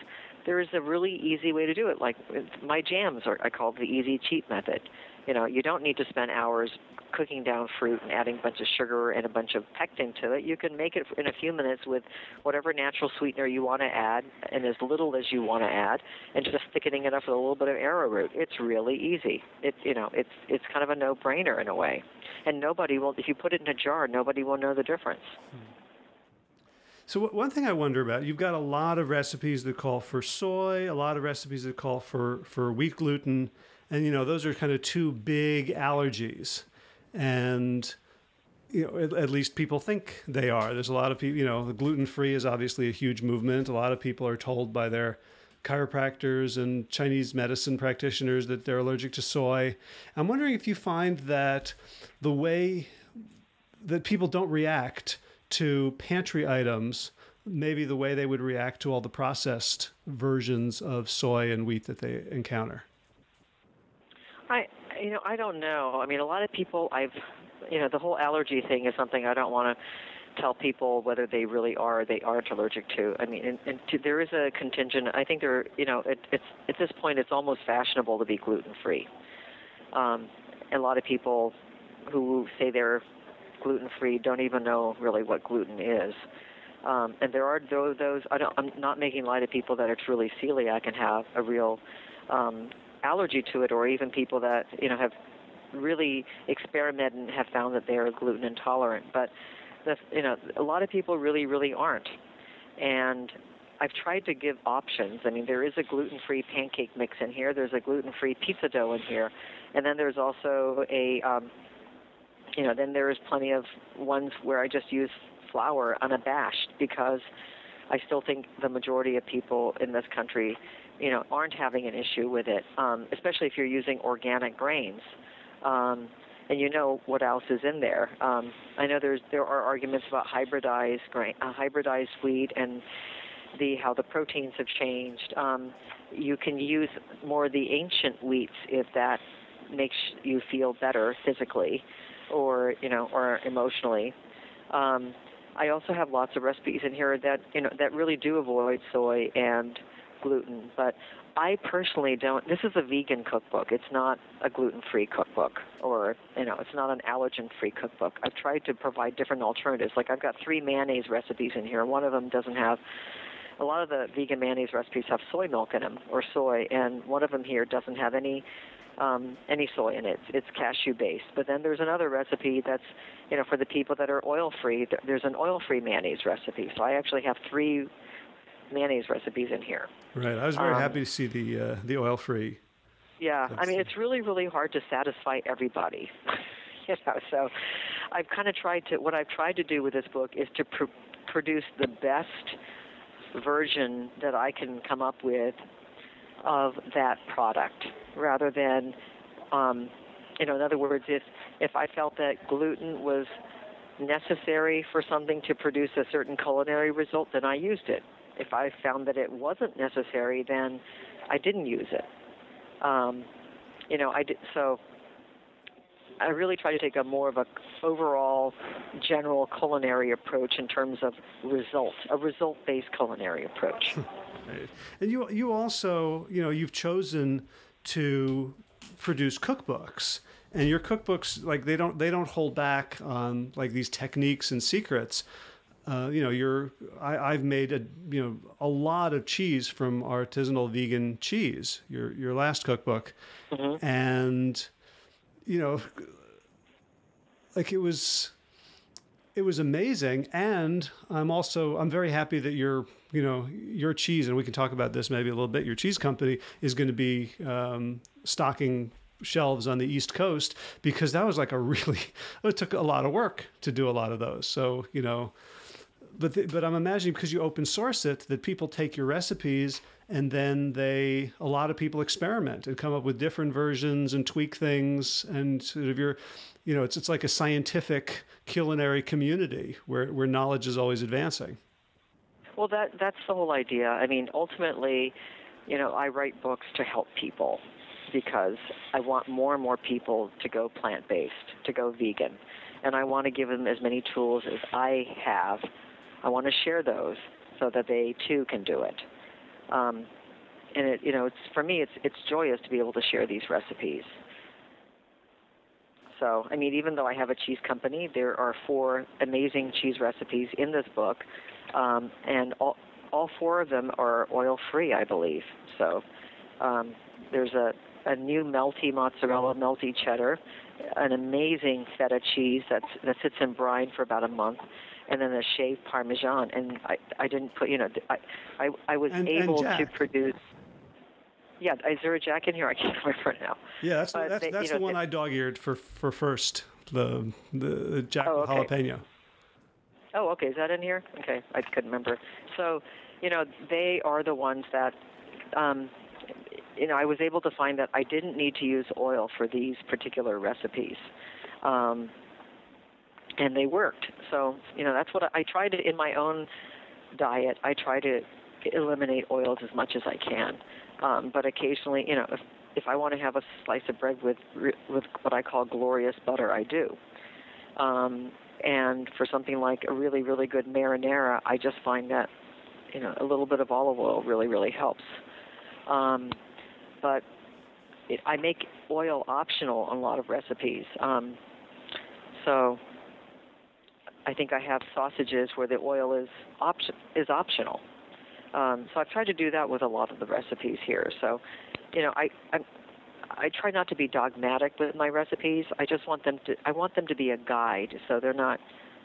there is a really easy way to do it. Like my jams are, I call the easy cheap method. You know, you don't need to spend hours cooking down fruit and adding a bunch of sugar and a bunch of pectin to it. You can make it in a few minutes with whatever natural sweetener you want to add and as little as you want to add, and just thickening it up with a little bit of arrowroot. It's really easy. It you know, it's it's kind of a no-brainer in a way, and nobody will. If you put it in a jar, nobody will know the difference. Hmm. So one thing I wonder about, you've got a lot of recipes that call for soy, a lot of recipes that call for for wheat gluten, and you know those are kind of two big allergies, and you know at, at least people think they are. There's a lot of people, you know, the gluten free is obviously a huge movement. A lot of people are told by their chiropractors and Chinese medicine practitioners that they're allergic to soy. I'm wondering if you find that the way that people don't react to pantry items maybe the way they would react to all the processed versions of soy and wheat that they encounter. I you know I don't know. I mean, a lot of people I've you know the whole allergy thing is something I don't want to tell people whether they really are or they aren't allergic to. I mean, and, and to, there is a contingent. I think there you know it, it's at this point it's almost fashionable to be gluten free. Um, a lot of people who say they're gluten free don't even know really what gluten is. Um, and there are those, those I don't, I'm not making light of people that are truly celiac and have a real um, allergy to it, or even people that you know have really experimented and have found that they are gluten intolerant. But the, you know, a lot of people really, really aren't. And I've tried to give options. I mean, there is a gluten-free pancake mix in here. There's a gluten-free pizza dough in here, and then there's also a, um, you know, then there is plenty of ones where I just use flour unabashed because I still think the majority of people in this country, you know, aren't having an issue with it, um, especially if you're using organic grains. Um, and you know what else is in there. Um, I know there's there are arguments about hybridized grain, uh, hybridized wheat, and the how the proteins have changed. Um, you can use more of the ancient wheats if that makes you feel better physically, or you know, or emotionally. Um, I also have lots of recipes in here that you know that really do avoid soy and gluten, but I personally don't. This is a vegan cookbook. It's not a gluten-free cookbook, or you know, it's not an allergen-free cookbook. I've tried to provide different alternatives. Like I've got three mayonnaise recipes in here. One of them doesn't have. A lot of the vegan mayonnaise recipes have soy milk in them or soy, and one of them here doesn't have any um, any soy in it. It's cashew based. But then there's another recipe that's, you know, for the people that are oil free. There's an oil free mayonnaise recipe. So I actually have three mayonnaise recipes in here. Right. I was very Um, happy to see the uh, the oil free. Yeah, I mean it's really really hard to satisfy everybody. you know, so I've kind of tried to what I've tried to do with this book is to pr- produce the best version that I can come up with of that product rather than um, you know in other words if if I felt that gluten was necessary for something to produce a certain culinary result then I used it if I found that it wasn't necessary then I didn't use it um, you know I did so I really try to take a more of a overall general culinary approach in terms of result, a result-based culinary approach. Right. And you you also you know you've chosen to produce cookbooks, and your cookbooks like they don't they don't hold back on like these techniques and secrets. Uh, you know, you're I, I've made a you know a lot of cheese from artisanal vegan cheese. Your your last cookbook, and you know, like it was it was amazing, and I'm also I'm very happy that your you know your cheese, and we can talk about this maybe a little bit. Your cheese company is going to be um, stocking shelves on the East Coast because that was like a really it took a lot of work to do a lot of those. So you know, but the, but I'm imagining because you open source it that people take your recipes and then they a lot of people experiment and come up with different versions and tweak things and sort of your you know it's it's like a scientific culinary community where where knowledge is always advancing. Well, that that's the whole idea. I mean, ultimately, you know, I write books to help people because I want more and more people to go plant based, to go vegan. And I want to give them as many tools as I have. I want to share those so that they too can do it. Um, and it, you know, it's for me, it's it's joyous to be able to share these recipes. So, I mean, even though I have a cheese company, there are four amazing cheese recipes in this book, um, and all all four of them are oil free, I believe. So, um, there's a a new melty mozzarella, melty cheddar, an amazing feta cheese that's that sits in brine for about a month, and then a shaved parmesan. And I I didn't put you know I I, I was And- and able Jack. to produce. Yeah, is there a Jack in here? I can't remember now. Yeah, that's But that's they- that's you know, the one I dog eared for for first the the Jack Oh, with okay. jalapeno. Oh, okay. Is that in here? Okay, I couldn't remember. So, you know, they are the ones that, um, you know, I was able to find that I didn't need to use oil for these particular recipes, um, and they worked. So, you know, that's what I, I try to in my own diet. I try to eliminate oils as much as I can, um, but occasionally, you know, if if I want to have a slice of bread with with what I call glorious butter, I do. Um, and for something like a really, really good marinara, I just find that you know a little bit of olive oil really, really helps. Um, but it, I make oil optional on a lot of recipes. Um, so I think I have sausages where the oil is option is optional. Um, so I've tried to do that with a lot of the recipes here. So, you know, I, I I try not to be dogmatic with my recipes. I just want them to I want them to be a guide, so they're not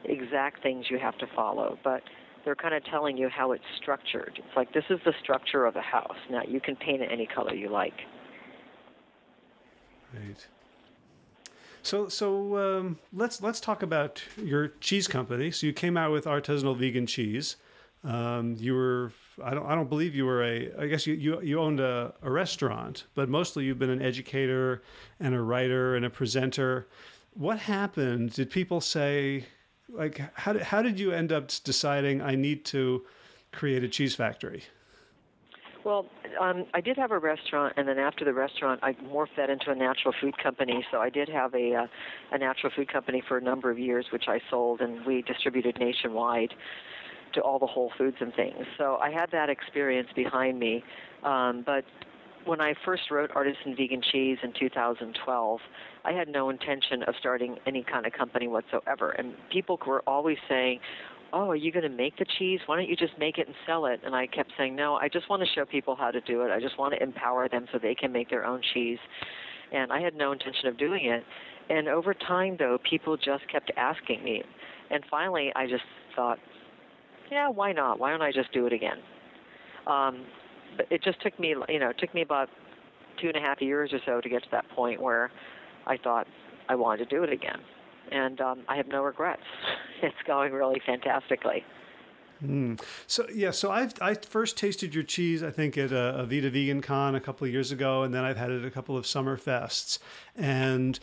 exact things you have to follow, but they're kind of telling you how it's structured. It's like this is the structure of a house. Now you can paint it any color you like. Right. So so um, let's let's talk about your cheese company. So you came out with artisanal vegan cheese. Um, you were I don't I don't believe you were a I guess you you, you owned a, a restaurant, but mostly you've been an educator and a writer and a presenter. What happened? Did people say like how did, how did you end up deciding I need to create a cheese factory? Well, um, I did have a restaurant, and then after the restaurant, I morphed that into a natural food company. So I did have a uh, a natural food company for a number of years, which I sold, and we distributed nationwide to all the Whole Foods and things. So I had that experience behind me. Um, but when I first wrote Artisan Vegan Cheese in 2012, I had no intention of starting any kind of company whatsoever. And people were always saying, oh, are you going to make the cheese? Why don't you just make it and sell it? And I kept saying, no, I just want to show people how to do it. I just want to empower them so they can make their own cheese. And I had no intention of doing it. And over time, though, people just kept asking me. And finally, I just thought, yeah, why not? Why don't I just do it again? Um, but it just took me, you know, it took me about two and a half years or so to get to that point where I thought I wanted to do it again. And um, I have no regrets. It's going really fantastically. So yeah, so I I first tasted your cheese I think at a, a Vida Vegan Con a couple of years ago, and then I've had it at a couple of summer fests, and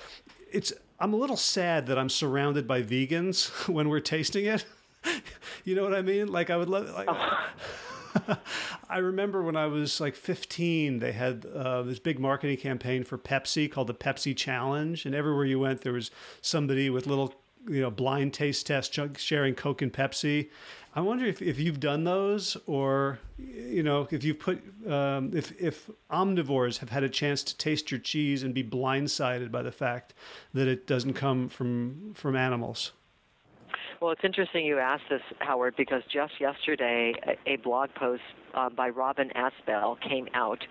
it's I'm a little sad that I'm surrounded by vegans when we're tasting it. you know what I mean? Like I would love like. I remember when I was like 15, they had uh, this big marketing campaign for Pepsi called the Pepsi Challenge, and everywhere you went, there was somebody with little, you know, blind taste test sharing Coke and Pepsi. I wonder if, if you've done those, or you know, if you've put um, if if omnivores have had a chance to taste your cheese and be blindsided by the fact that it doesn't come from from animals. Well, it's interesting you asked this, Howard, because just yesterday a, blog post uh, by Robin Asbell came out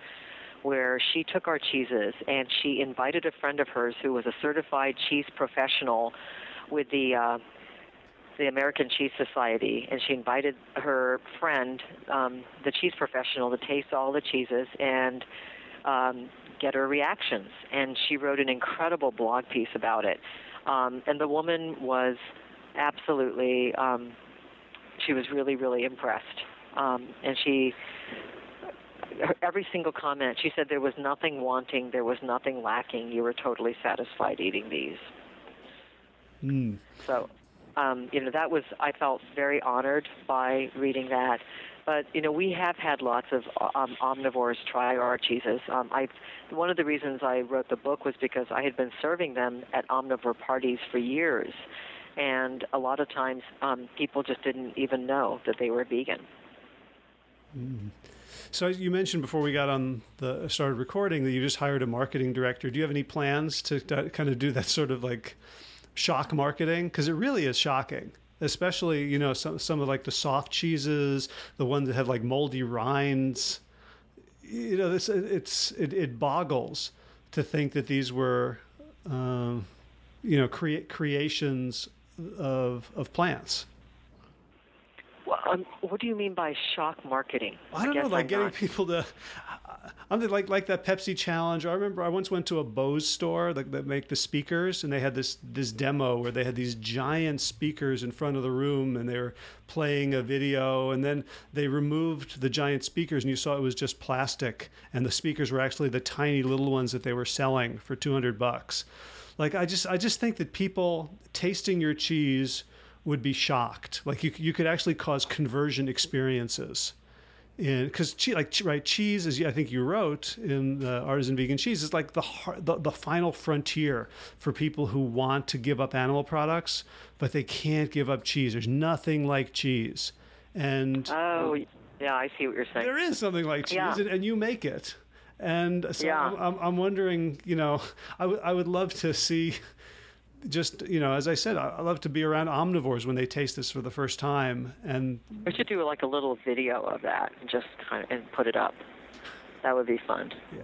where she took our cheeses and she invited a friend of hers who was a certified cheese professional with the uh, the American Cheese Society, and she invited her friend, um, the cheese professional, to taste all the cheeses and um, get her reactions. And she wrote an incredible blog piece about it. Um, and the woman was absolutely, um, she was really, really impressed. Um, and she, every single comment, she said there was nothing wanting, there was nothing lacking. You were totally satisfied eating these. Mm. So, um, you know, that was I felt very honored by reading that. But you know, we have had lots of um, omnivores try our cheeses. Um, I one of the reasons I wrote the book was because I had been serving them at omnivore parties for years, and a lot of times um, people just didn't even know that they were vegan. Mm. So you mentioned before we got on the started recording that you just hired a marketing director. Do you have any plans to, kind of do that sort of like shock marketing because it really is shocking especially you know some some of like the soft cheeses the ones that have like moldy rinds you know this it's it, it boggles to think that these were um, you know create creations of of plants well, um, what do you mean by shock marketing? I don't I know, like I'm getting not... people to. I'm like like that Pepsi challenge. I remember I once went to a Bose store that, that make the speakers, and they had this this demo where they had these giant speakers in front of the room, and they were playing a video, and then they removed the giant speakers, and you saw it was just plastic, and the speakers were actually the tiny little ones that they were selling for 200 bucks. Like I just I just think that people tasting your cheese would be shocked. Like you, you could actually cause conversion experiences. Because che- like right cheese, as I think you wrote in uh, Artisan Vegan Cheese, is like the, the the final frontier for people who want to give up animal products, but they can't give up cheese. There's nothing like cheese, and oh yeah, I see what you're saying. There is something like cheese, yeah. and, and you make it. And so yeah. I'm, I'm wondering, you know, I, w- I would love to see just you know, as I said, I, love to be around omnivores when they taste this for the first time. And we should do like a little video of that and just kind of and put it up. That would be fun. Yeah.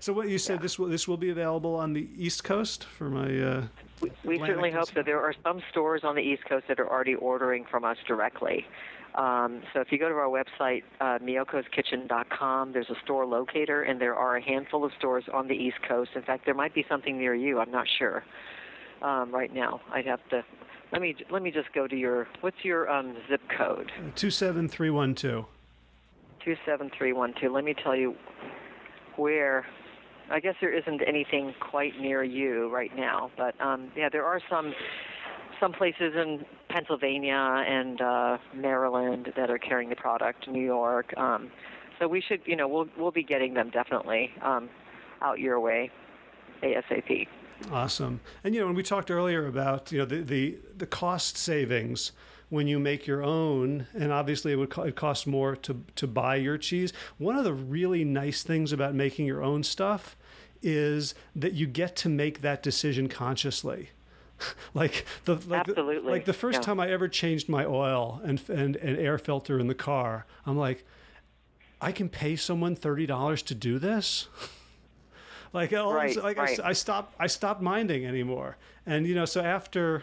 So what you said yeah. this will this will be available on the East Coast for my. Uh, we, we certainly hope so. There are some stores on the East Coast that are already ordering from us directly. Um, so if you go to our website, uh, miyokoskitchen.com, there's a store locator, and there are a handful of stores on the East Coast. In fact, there might be something near you. I'm not sure um, right now. I'd have to let me let me just go to your what's your um, zip code? Two seven three one two. Two seven three one two. Let me tell you where. I guess there isn't anything quite near you right now, but um, yeah, there are some some places in Pennsylvania and uh, Maryland that are carrying the product. New York. Um, so we should, you know, we'll we'll be getting them definitely um, out your way, ASAP. Awesome. And you know, when we talked earlier about you know the the, the cost savings when you make your own, and obviously it would co- it costs more to to buy your cheese. One of the really nice things about making your own stuff is that you get to make that decision consciously. like the like Absolutely. The, like the first yeah. time I ever changed my oil and and and air filter in the car, I'm like, I can pay someone thirty dollars to do this. like right, like right. I, I stopped I stopped minding anymore. And you know, so after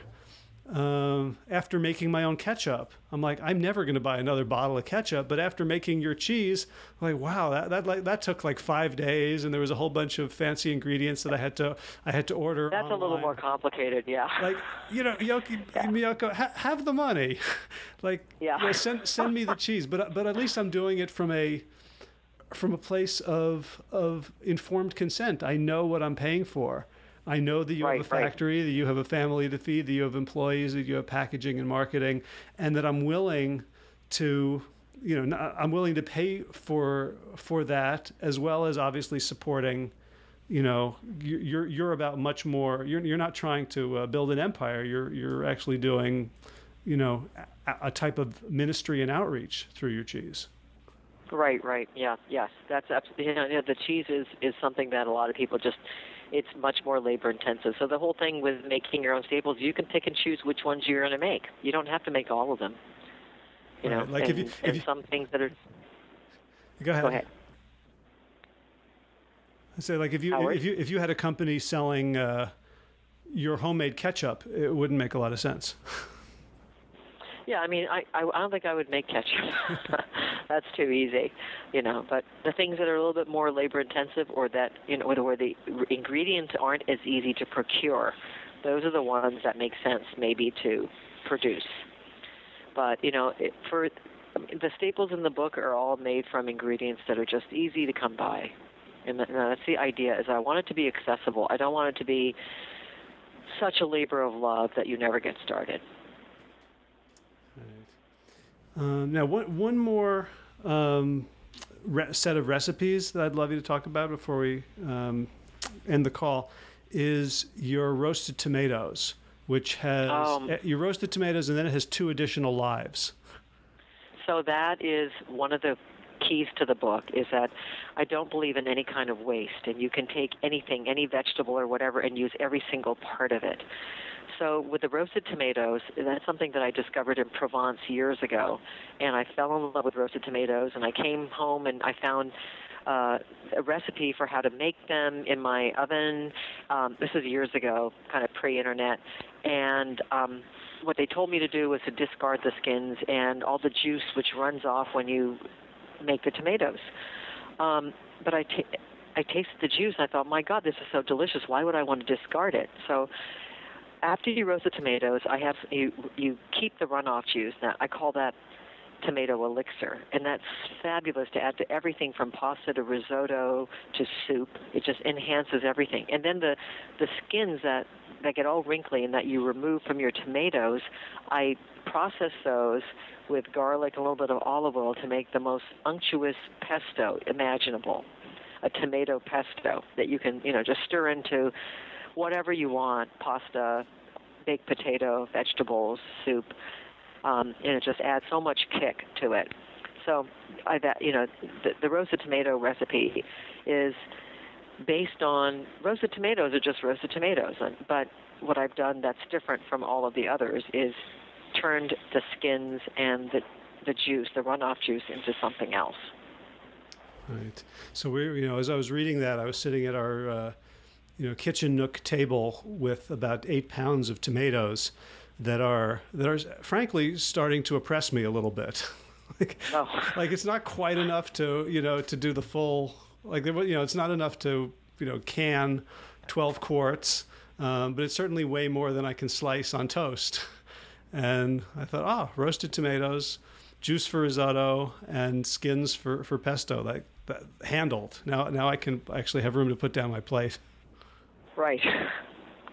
um, after making my own ketchup, I'm like, I'm never going to buy another bottle of ketchup. But after making your cheese, I'm like, wow, that that like that took like five days, and there was a whole bunch of fancy ingredients that I had to I had to order. That's online. a little more complicated, yeah. Like you know, Yoki, yeah. Miyoko, ha- have the money, like yeah, you know, send send me the cheese. But but at least I'm doing it from a from a place of of informed consent. I know what I'm paying for. I know that you right, have a factory, right. that you have a family to feed, that you have employees, that you have packaging and marketing, and that I'm willing to, you know, I'm willing to pay for for that as well as obviously supporting. You know, you're you're about much more. You're you're not trying to uh, build an empire. You're you're actually doing, you know, a, a type of ministry and outreach through your cheese. Right, right. Yeah, yes. That's absolutely. You know, the cheese is is something that a lot of people just. It's much more labor intensive. So the whole thing with making your own staples, you can pick and choose which ones you're going to make. You don't have to make all of them. You right. know, like and, if you, if you, some things that are. Go ahead. Go ahead. I say, like if you Howard? if you if you had a company selling uh, your homemade ketchup, it wouldn't make a lot of sense. Yeah, I mean, I, I don't think I would make ketchup. That's too easy, you know. But the things that are a little bit more labor intensive, or that you know, where the ingredients aren't as easy to procure, those are the ones that make sense maybe to produce. But you know, it, for the staples in the book are all made from ingredients that are just easy to come by, and that's the idea. Is I want it to be accessible. I don't want it to be such a labor of love that you never get started. Um, now, one one more um, re- set of recipes that I'd love you to talk about before we um, end the call is your roasted tomatoes, which has um, eh, your roasted tomatoes, and then it has two additional lives. So that is one of the keys to the book is that I don't believe in any kind of waste, and you can take anything, any vegetable or whatever, and use every single part of it. So with the roasted tomatoes, that's something that I discovered in Provence years ago, and I fell in love with roasted tomatoes. And I came home and I found uh, a recipe for how to make them in my oven. Um, this was years ago, kind of pre-internet, and um, what they told me to do was to discard the skins and all the juice which runs off when you make the tomatoes. Um, but I, t- I tasted the juice and I thought, my God, this is so delicious. Why would I want to discard it? So after you roast the tomatoes, I have you you keep the runoff juice. Now I call that tomato elixir, and that's fabulous to add to everything from pasta to risotto to soup. It just enhances everything. And then the the skins that that get all wrinkly and that you remove from your tomatoes, I process those with garlic and a little bit of olive oil to make the most unctuous pesto imaginable. A tomato pesto that you can, you know, just stir into whatever you want pasta, baked potato, vegetables, soup. Um, and it just adds so much kick to it. So, I that you know, the, the roasted tomato recipe is based on roasted tomatoes are just roasted tomatoes, but what I've done that's different from all of the others is turned the skins and the the juice, the runoff juice, into something else. Right. So we, you know, as I was reading that, I was sitting at our, uh, you know, kitchen nook table with about eight pounds of tomatoes that are that are frankly starting to oppress me a little bit. like, oh. like it's not quite enough to you know to do the full like you know it's not enough to you know can 12 quarts um, but it's certainly way more than i can slice on toast and i thought oh roasted tomatoes juice for risotto and skins for, for pesto like that handled now now i can actually have room to put down my plate right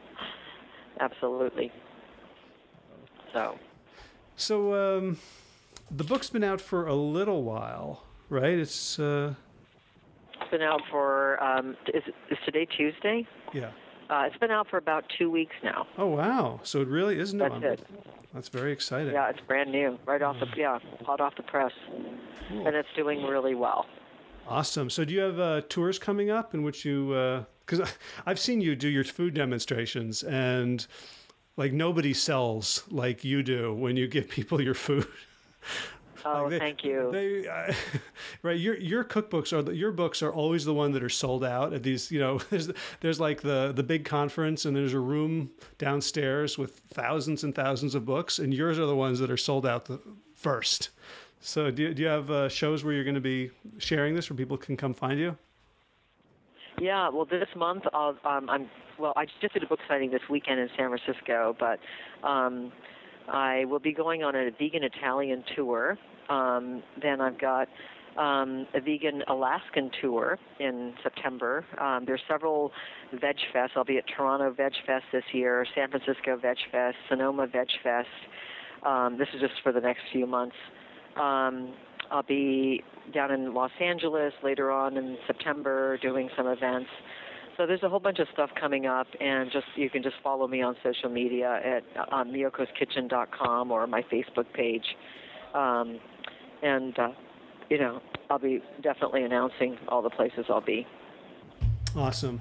absolutely so so um, the book's been out for a little while right it's uh, it's been out for um, is, is today Tuesday? Yeah. Uh, it's been out for about two weeks now. Oh wow! So it really is new. That's it. That's very exciting. Yeah, it's brand new, right off the yeah, hot off the press, cool. and it's doing really well. Awesome. So do you have uh, tours coming up in which you? Because I've seen you do your food demonstrations, and like nobody sells like you do when you give people your food. Oh, like they, thank you. They, uh, right, your your cookbooks are your books are always the one that are sold out at these. You know, there's there's like the the big conference, and there's a room downstairs with thousands and thousands of books, and yours are the ones that are sold out the, first. So, do you, do you have uh, shows where you're going to be sharing this, where people can come find you? Yeah, well, this month I'll, um, I'm well. I just did a book signing this weekend in San Francisco, but um, I will be going on a vegan Italian tour. Um, then I've got um, a vegan Alaskan tour in September. Um, there's several Veg Fest. I'll be at Toronto Veg Fest this year, San Francisco Veg Fest, Sonoma Veg Fest. Um, this is just for the next few months. Um, I'll be down in Los Angeles later on in September doing some events. So there's a whole bunch of stuff coming up, and just you can just follow me on social media at um, miyokoskitchen.com or my Facebook page, um, and uh, you know I'll be definitely announcing all the places I'll be. Awesome.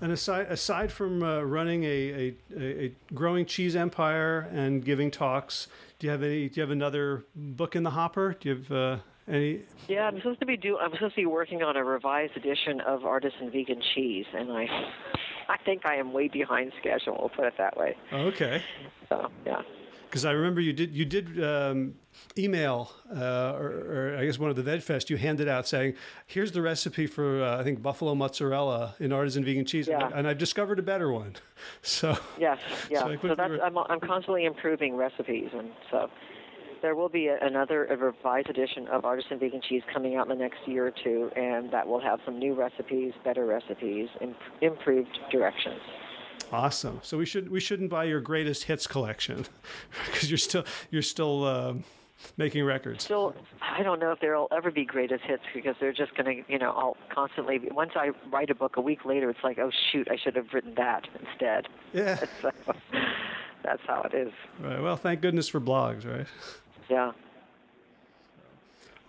And aside aside from uh, running a, a, a, growing cheese empire and giving talks, do you have any? Do you have another book in the hopper? Do you have uh, any? Yeah, I'm supposed to be do. I'm supposed to be working on a revised edition of Artisan Vegan Cheese, and I, I think I am way behind schedule. We'll put it that way. Okay. So yeah. Because I remember you did you did um, email uh, or, or, I guess one of the VegFest you handed out saying here's the recipe for uh, I think buffalo mozzarella in artisan vegan cheese yeah. and I've discovered a better one. So yes, yeah. So, so that's I'm, I'm constantly improving recipes and so there will be a, another a revised edition of artisan vegan cheese coming out in the next year or two and that will have some new recipes, better recipes, imp- improved directions. Awesome. So we should we shouldn't buy your greatest hits collection because you're still you're still uh, making records. Still, I don't know if there'll ever be greatest hits because they're just going to you know I'll constantly once I write a book a week later it's like oh shoot I should have written that instead. Yeah. so, that's how it is. Right. Well, thank goodness for blogs, right? Yeah.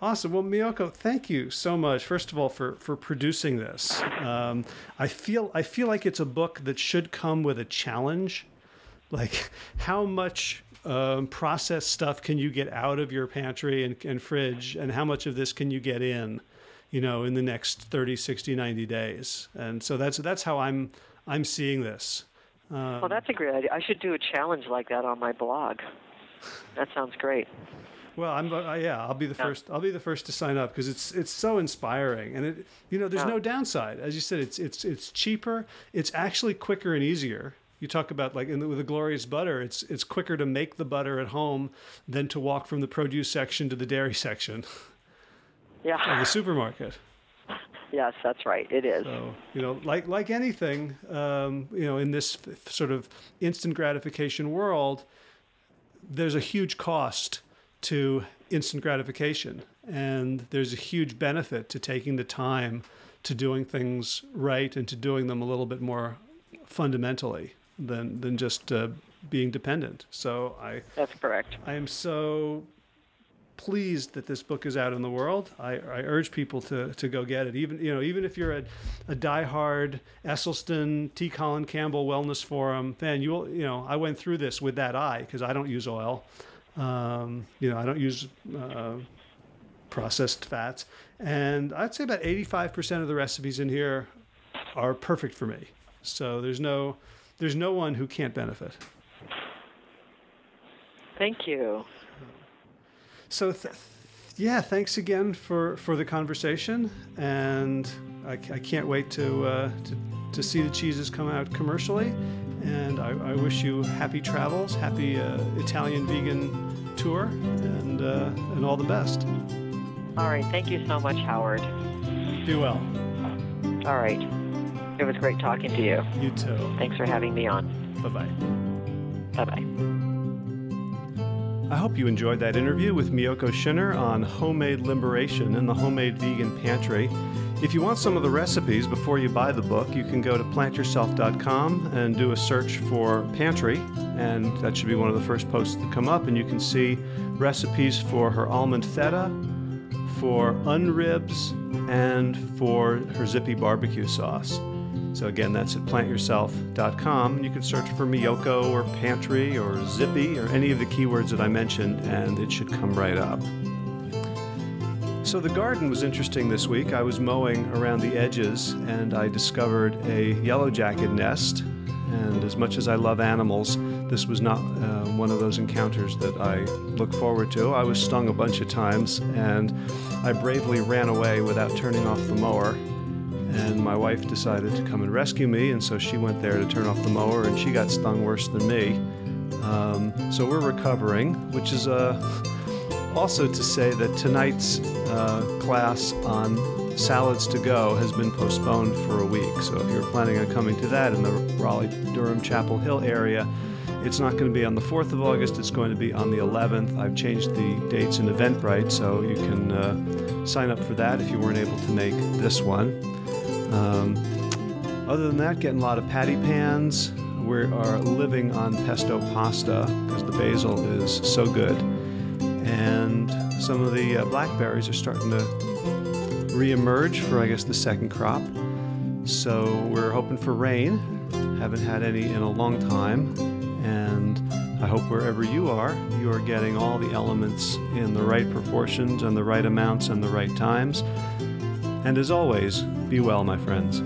Awesome. Well, Miyoko, thank you so much. First of all, for for producing this. Um, I feel I feel like it's a book that should come with a challenge, like how much um, processed stuff can you get out of your pantry and, and fridge, and how much of this can you get in, you know, in the next 30, 60, 90 days. And so that's that's how I'm I'm seeing this. Um, well, that's a great idea. I should do a challenge like that on my blog. That sounds great. Well, I'm uh, yeah, I'll be the yeah. first. I'll be the first to sign up because it's it's so inspiring, and it you know there's yeah. no downside. As you said, it's it's it's cheaper. It's actually quicker and easier. You talk about like the, with the glorious butter. It's it's quicker to make the butter at home than to walk from the produce section to the dairy section. Yeah. Of the supermarket. Yes, that's right. It is. So you know, like like anything, um, you know, in this f- sort of instant gratification world, there's a huge cost to instant gratification. And there's a huge benefit to taking the time to doing things right and to doing them a little bit more fundamentally than than just uh, being dependent. So I that's correct. I am so pleased that this book is out in the world. I, I urge people to, to go get it. Even you know even if you're a, a diehard Esselstyn T. Colin Campbell Wellness Forum fan, you will you know I went through this with that eye because I don't use oil. Um, you know, I don't use uh, processed fats, and I'd say about 85% of the recipes in here are perfect for me. So there's no there's no one who can't benefit. Thank you. So, th- yeah, thanks again for, for the conversation, and I, I can't wait to, uh, to to see the cheeses come out commercially. And I, I wish you happy travels, happy uh, Italian vegan tour, and uh, and all the best. All right. Thank you so much, Howard. Do well. All right. It was great talking to you. You too. Thanks for having me on. Bye bye. Bye bye. I hope you enjoyed that interview with Miyoko Schinner on homemade liberation in the homemade vegan pantry. If you want some of the recipes before you buy the book, you can go to plantyourself.com and do a search for pantry, and that should be one of the first posts to come up. And you can see recipes for her almond feta, for unribs, and for her zippy barbecue sauce. So again, that's at plantyourself.com. You can search for Miyoko or pantry or zippy or any of the keywords that I mentioned, and it should come right up. So the garden was interesting this week. I was mowing around the edges and I discovered a yellow jacket nest. And as much as I love animals, this was not uh, one of those encounters that I look forward to. I was stung a bunch of times and I bravely ran away without turning off the mower. And my wife decided to come and rescue me, and so she went there to turn off the mower, and she got stung worse than me. Um, so we're recovering, which is a also to say that tonight's uh, class on salads to go has been postponed for a week. So if you're planning on coming to that in the Raleigh Durham Chapel Hill area, it's not going to be on the 4th of August, it's going to be on the 11th. I've changed the dates in Eventbrite, so you can uh, sign up for that if you weren't able to make this one. Um, other than that, getting a lot of patty pans. We are living on pesto pasta because the basil is so good and some of the uh, blackberries are starting to reemerge for, I guess, the second crop. So we're hoping for rain. Haven't had any in a long time, and I hope wherever you are, you are getting all the elements in the right proportions and the right amounts and the right times. And as always, be well, my friends.